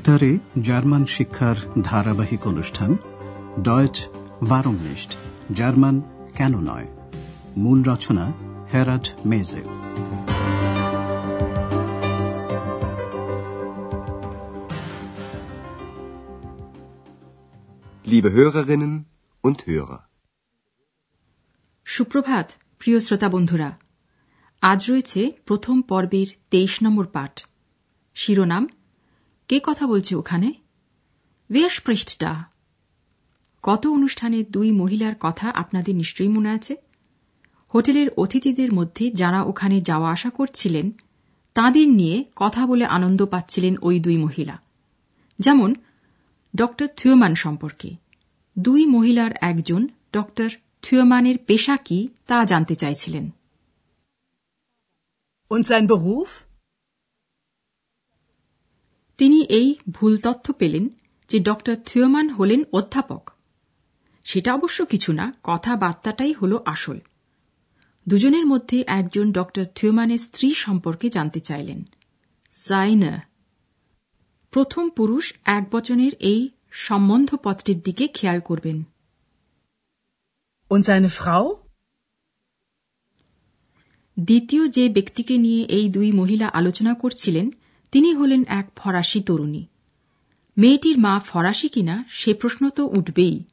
বেতারে জার্মান শিক্ষার ধারাবাহিক অনুষ্ঠান ডয়েচ ভারমনিস্ট জার্মান কেন নয়? মূল রচনা হেরাড মেজে। Liebe Hörerinnen und Hörer. সুপ্রভাত প্রিয় শ্রোতা বন্ধুরা। আজ রয়েছে প্রথম পর্বের তেইশ নম্বর পাঠ। শিরোনাম কে কথা বলছে ওখানে? ডা কত অনুষ্ঠানে দুই মহিলার কথা আপনাদের নিশ্চয়ই মনে আছে? হোটেলের অতিথিদের মধ্যে যারা ওখানে যাওয়া আসা করছিলেন, তাঁদের নিয়ে কথা বলে আনন্দ পাচ্ছিলেন ওই দুই মহিলা। যেমন ড থিওমান সম্পর্কে। দুই মহিলার একজন ড থিওমানের পেশা কি তা জানতে চাইছিলেন। Und sein Beruf? তিনি এই ভুল তথ্য পেলেন যে ড থিওমান হলেন অধ্যাপক। সেটা অবশ্য কিছু না কথাবার্তাটাই হল আসল। দুজনের মধ্যে একজন ড থিওমানের স্ত্রী সম্পর্কে জানতে চাইলেন। জাইনা প্রথম পুরুষ এক বচনের এই সম্বন্ধপত্রের দিকে খেয়াল করবেন। দ্বিতীয় যে ব্যক্তিকে নিয়ে এই দুই মহিলা আলোচনা করছিলেন তিনি হলেন এক ফরাসি তরুণী। মেয়েটির মা ফরাসি কিনা সে প্রশ্ন তো উঠবেই।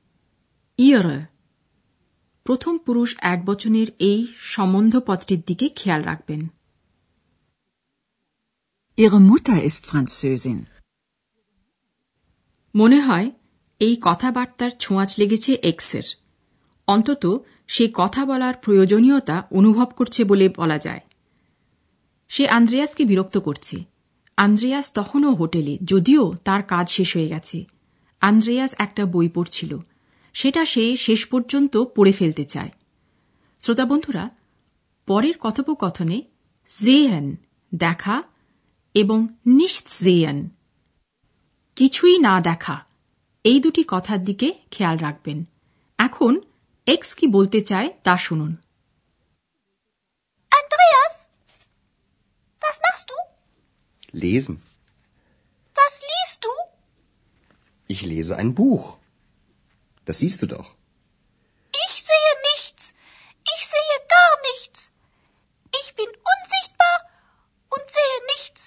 ইয়র। প্রথম পুরুষ এক বচনের এই সম্বন্ধপত্রের দিকে খেয়াল রাখবেন। Ihre Mutter ist Französin. মনে হয় এই কথাবার্তার ছোঁয়াচ লেগেছে এক্সের। অন্তত সে কথা বলার প্রয়োজনীয়তা অনুভব করছে বলে বলা যায়। সে আন্দ্রেয়াসকে বিরক্ত করছে। আন্দ্রেয়াস তখনও হোটেলে, যদিও তার কাজ শেষ হয়ে গেছে। আন্দ্রেয়াস একটা বই পড়ছিল। সেটা সে শেষ পর্যন্ত পড়ে ফেলতে চায়। শ্রোতা বন্ধুরা, পরের কথোপকথনে জেয়েন দেখা এবং নিশ্চ জেয়েন। কিছুই না দেখা। এই দুটি কথার দিকে খেয়াল রাখবেন। এখন এক্স কি বলতে চায় তা শুনুন। Lesen. Was liest du? Ich lese ein Buch. Das siehst du doch. Ich sehe nichts. Ich sehe gar nichts. Ich bin unsichtbar und sehe nichts.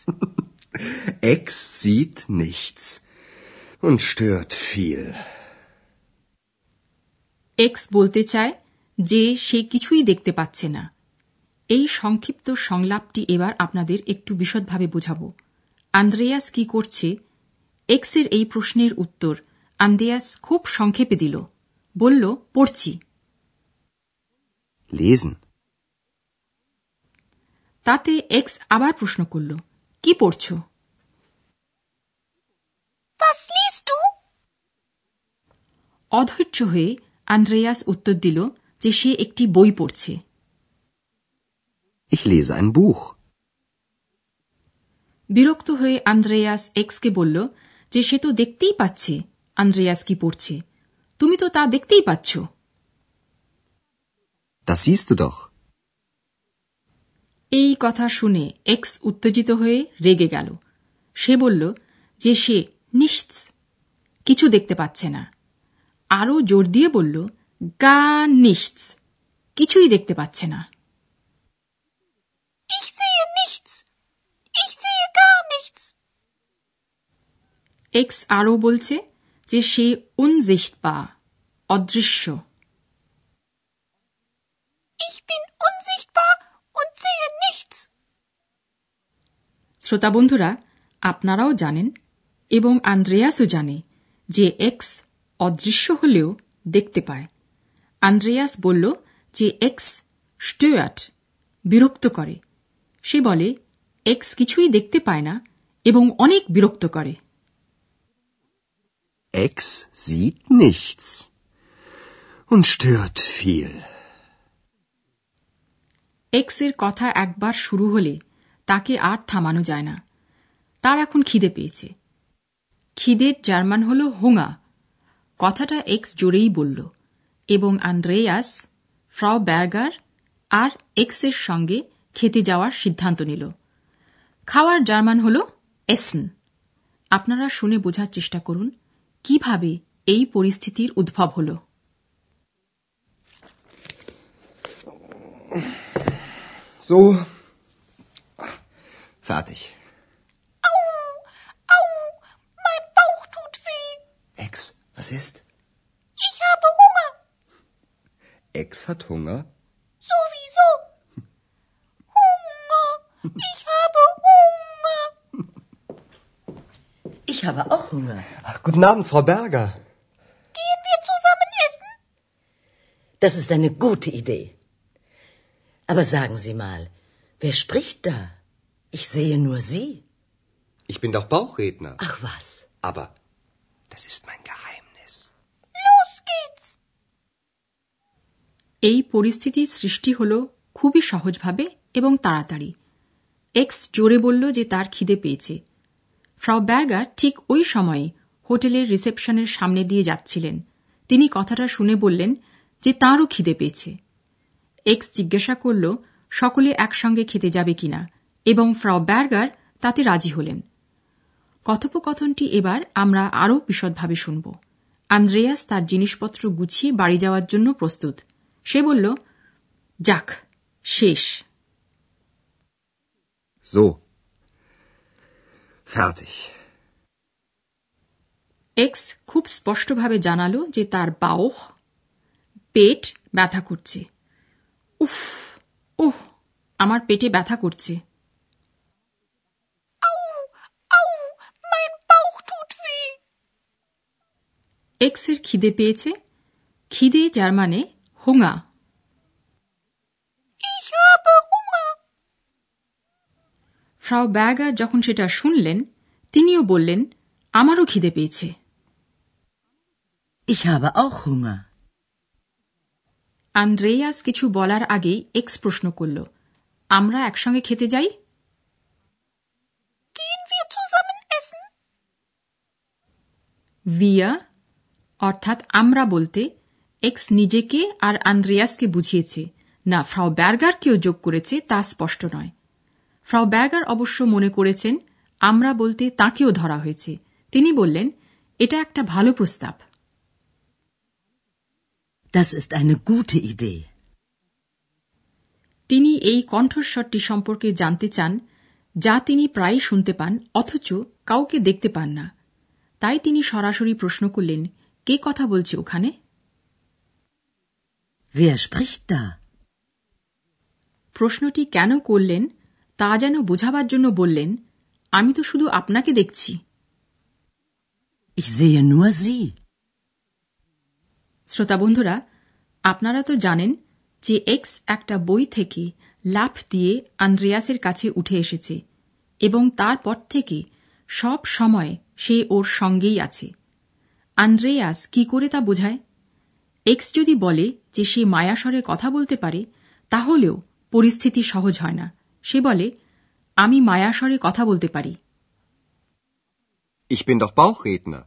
Ex sieht nichts und stört viel. X বলতে চায় যে সে কিছুই দেখতে পাচ্ছে না এই সংক্ষিপ্ত সংলাপটি এবার আপনাদের একটু বিশদভাবে বোঝাব। আন্দ্রেয়াস কি করছে? এক্সের এই প্রশ্নের উত্তর আন্দ্রেয়াস খুব সংক্ষেপে দিল। বলল পড়ছি। Lesen. তাতে এক্স আবার প্রশ্ন করল কি পড়ছ? Was liest du? অধৈর্য হয়ে আন্দ্রেয়াস উত্তর দিল যে সে একটি বই পড়ছে। Ich lese ein Buch. বিরক্ত হয়ে আন্দ্রেয়াস এক্সকে বলল যে সে তো দেখতেই পাচ্ছে। আন্দ্রেয়াস কি পড়ছে? তুমি তো তা দেখতেই পাচ্ছ। Das siehst du doch. এই কথা শুনে এক্স উত্তেজিত হয়ে রেগে গেল। সে বলল যে সে নিশ্চ কিছু দেখতে পাচ্ছে না। আরও জোর দিয়ে বলল গা নিশ্চ কিছুই দেখতে পাচ্ছে না Ich sehe nichts. Ich sehe gar nichts. X আরও বলছে যে সে উনসিchtবা অদৃশ্য। Ich bin unsichtbar und sehe nichts. শ্রোতা বন্ধুরা আপনারাও জানেন এবং আন্দ্রেয়াসও জানে যে এক্স অদৃশ্য হলেও দেখতে পায়। আন্দ্রেয়াস বলল যে এক্স স্টুয়ার্ট বিরক্ত করে। সে বলে এক্স কিছুই দেখতে পায় না এবং অনেক বিরক্ত করে। Ex sieht nichts und stört viel. X কথা একবার শুরু হলে তাকে আর থামানো যায় না। তার এখন খিদে পেয়েছে। খিদের জার্মান হল হোঙা কথাটা এক্স জোরেই বলল এবং আন্দ্রেয়াস ফ্রাও ব্যার্গার আর এক্সের সঙ্গে খেতে যাওয়ার সিদ্ধান্ত নিল। খাওয়ার জার্মান হল এসন। আপনারা শুনে বোঝার চেষ্টা করুন। কিভাবে এই পরিস্থিতির উদ্ভব হল So. Fertig. Au, au, mein Bauch tut weh. Ex, was ist? Ich habe Hunger. Ex hat Hunger? Sowieso. Hunger. Ich Ich habe auch Hunger. Ach, guten Abend, Frau Berger. Gehen wir zusammen essen? Das ist eine gute Idee. Aber sagen Sie mal, wer spricht da? Ich sehe nur Sie. Ich bin doch Bauchredner. Ach was. Aber das ist mein Geheimnis. Los geht's. এই পরিস্থিতির সৃষ্টি হল খুবই সহজভাবে এবং তাড়াতাড়ি x জোরে বলল যে তার খিদে পেয়েছে ফ্রাও ব্যার্গার ঠিক ওই সময়ে হোটেলের রিসেপশনের সামনে দিয়ে যাচ্ছিলেন। তিনি কথাটা শুনে বললেন যে তাঁরও খিদে পেয়েছে। এক্স জিজ্ঞাসা করল, সকলে একসঙ্গে খেতে যাবে কিনা? এবং ফ্রাও ব্যার্গার তাতে রাজি হলেন। কথোপকথনটি এবার আমরা আরও বিশদভাবে শুনব। আন্দ্রেয়াস তার জিনিসপত্র গুছিয়ে বাড়ি যাওয়ার জন্য প্রস্তুত। সে বলল, যাক, শেষ। So. Fertig. এক্স খুব স্পষ্টভাবে জানালো যে তার বাউহ পেট ব্যথা করছে উফ উহ আমার পেটে ব্যথা করছে Au, au, mein Bauch tut weh. এক্সের খিদে পেয়েছে খিদে যার মানে হোঙা Ich habe Hunger. ফ্রাও ব্যাগার যখন সেটা শুনলেন তিনিও বললেন আমারও খিদে পেয়েছে Ich habe auch Hunger. Andreas কিছু বলার আগেই এক্স প্রশ্ন করল আমরা একসঙ্গে খেতে যাই? ভিয়া অর্থাৎ আমরা বলতে এক্স নিজেকে আর আন্দ্রেয়াসকে বুঝিয়েছে না ফ্রাও ব্যার্গারকেও যোগ করেছে তা স্পষ্ট নয় ফ্রাও ব্যাগার অবশ্য মনে করেছেন আমরা বলতে তাকেও ধরা হয়েছে তিনি বললেন এটা একটা ভালো প্রস্তাব Das ist eine gute Idee. তিনি এই কণ্ঠস্বরটি সম্পর্কে জানতে চান যা তিনি প্রায় শুনতে পান অথচ কাউকে দেখতে পান না তাই তিনি সরাসরি প্রশ্ন করলেন কে কথা বলছে ওখানে? প্রশ্নটি কেন করলেন তা যেন বোঝাবার জন্য বললেন আমি তো শুধু আপনাকে দেখছি। শ্রোতা বন্ধুরা আপনারা তো জানেন যে এক্স একটা বই থেকে লাফ দিয়ে আন্দ্রেয়াসের কাছে উঠে এসেছে এবং তারপর থেকে সব সময় সে ওর সঙ্গেই আছে। আন্দ্রেয়াস কি করে তা বোঝায়? এক্স যদি বলে যে সে মায়াস্বরে কথা বলতে পারে তাহলেও পরিস্থিতি সহজ হয় না। সে বলে আমি মায়াস্বরে কথা বলতে পারি Ich bin doch Bauchredner.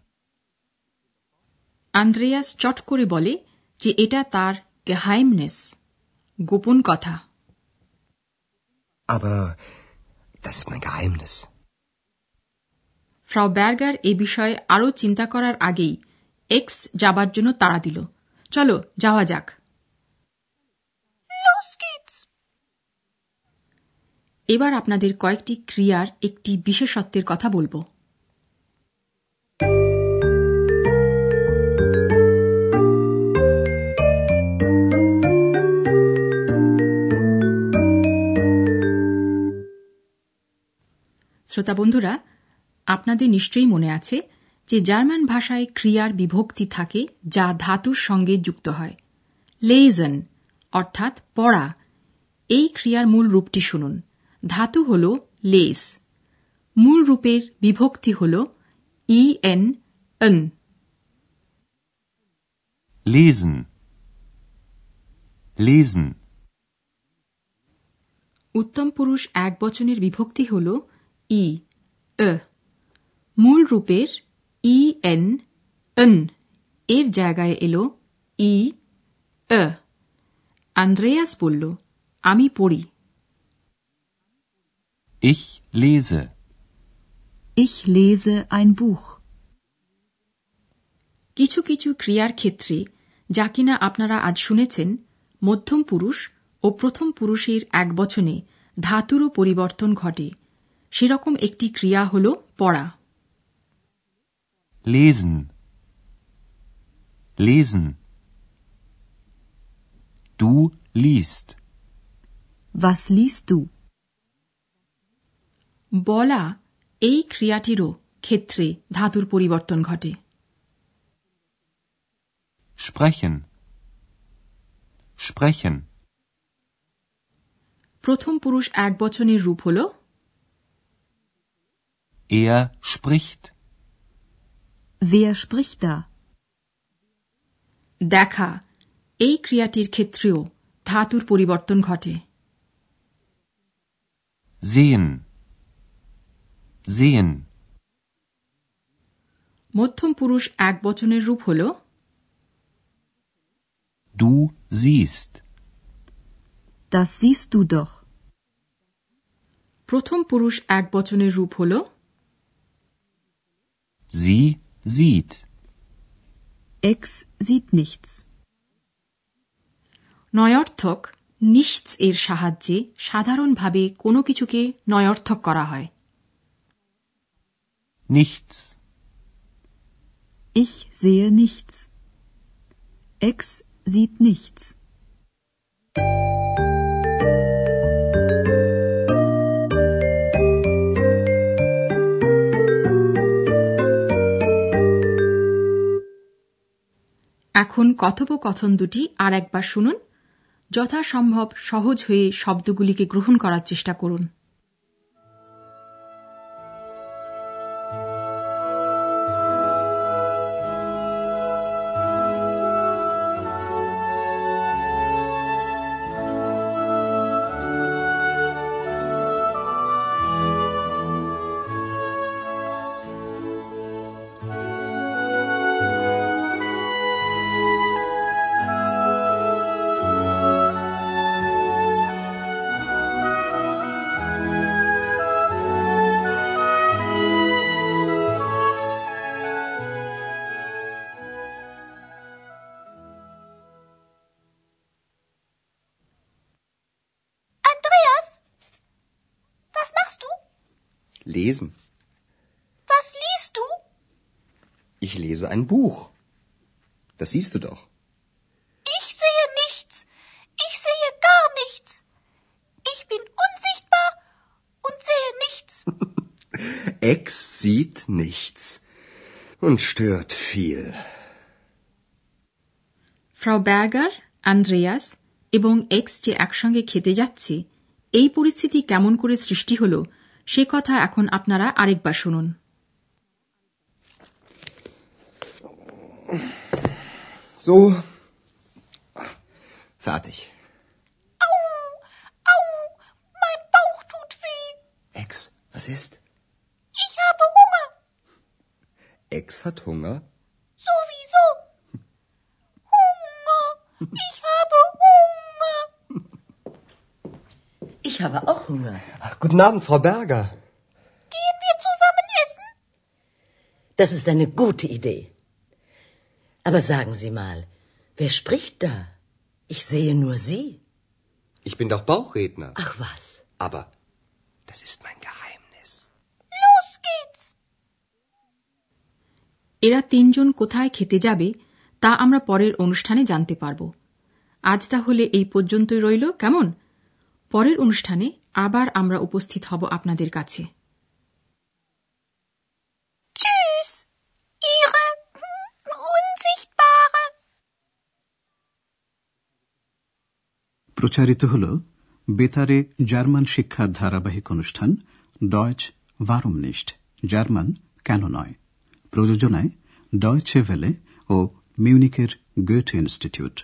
Andreas চট করে বলে যে এটা তার গেহাইমনেস গোপন কথা Aber das ist mein Geheimnis. ফ্রাও ব্যার্গার এ বিষয়ে আরও চিন্তা করার আগেই এক্স যাবার জন্য তাড়া দিল চলো যাওয়া যাক এবার আপনাদের কয়েকটি ক্রিয়ার একটি বিশেষত্বের কথা বলব। শ্রোতা বন্ধুরা, আপনাদের নিশ্চয়ই মনে আছে যে জার্মান ভাষায় ক্রিয়ার বিভক্তি থাকে যা ধাতুর সঙ্গে যুক্ত হয়। লেইজন অর্থাৎ পড়া, এই ক্রিয়ার মূল রূপটি শুনুন। ধাতু হল লেস। মূল রূপের বিভক্তি হল E N N Lesen. Lesen. উত্তম পুরুষ এক বচনের বিভক্তি হল ই এ মূল রূপের ই এন এন এর জায়গায় এলো ই এ আন্দ্রেয়াস বলল আমি পড়ি। Ich lese. Ich lese ein Buch. কিছু কিছু ক্রিয়ার ক্ষেত্রে যা কিনা আপনারা আজ শুনেছেন মধ্যম পুরুষ ও প্রথম পুরুষের এক বচনে ধাতুরও পরিবর্তন ঘটে সেরকম একটি ক্রিয়া হল পড়া Lesen. Lesen. Du liest. Was liest du? বলা এই ক্রিয়াটিরও ক্ষেত্রে ধাতুর পরিবর্তন ঘটে Sprechen. Sprechen. প্রথম পুরুষ এক বচনের রূপ হল Er spricht. Wer spricht da? দেখা এই ক্রিয়াটির ক্ষেত্রেও ধাতুর পরিবর্তন ঘটে Sehen. Sehen. মধ্যম পুরুষ এক বচনের রূপ হল Du siehst. Das siehst du doch. প্রথম পুরুষ এক বচনের রূপ হল Sie sieht. Ex sieht nichts. নয়ার্থক নিশ্চ এর সাহায্যে সাধারণভাবে কোনো কিছুকে নয়ার্থক করা হয় Nichts. Ich sehe nichts. Ex sieht nichts. এখন কথোপকথন দুটি আর একবার শুনুন যথাসম্ভব সহজ হয়ে শব্দগুলিকে গ্রহণ করার চেষ্টা করুন Lesen. Was liest du? Ich lese ein Buch. Das siehst du doch. Ich sehe nichts. Ich sehe gar nichts. Ich bin unsichtbar und sehe nichts. Ex sieht nichts und stört viel. ফ্রাউ Berger Andreas এবং x যে একসঙ্গে খেতে যাচ্ছে এই পরিস্থিতি কেমন করে সৃষ্টি হল সে কথা এখন আপনারা আরেকবার শুনুন So. Fertig. Au, au, mein Bauch tut weh. Ex, was ist? Ich habe Hunger. Ex hat Hunger? Sowieso. Hunger. Ich habe Hunger. Ich habe auch Hunger. Ach, guten Abend, Frau Berger. Gehen wir zusammen essen? Das ist eine gute Idee. Aber sagen Sie mal, wer spricht da? Ich sehe nur Sie. Ich bin doch Bauchredner. Ach was. Aber das ist mein Geheimnis. Los geht's. এরা তিনজন কোথায় খেতে যাবে তা আমরা পরের অনুষ্ঠানে জানতে পারব আজ তাহলে এই পর্যন্তই রইল কেমন পরের অনুষ্ঠানে আবার আমরা উপস্থিত হব আপনাদের কাছে Tschüss. Ihre Unsichtbare. প্রচারিত হল বেতারে জার্মান শিক্ষার ধারাবাহিক অনুষ্ঠান ডয়েচ ভারমনিষ্ঠ জার্মান কেন নয় প্রযোজনায় ডয়চে ভেলে ও মিউনিকের গোয়েট ইনস্টিটিউট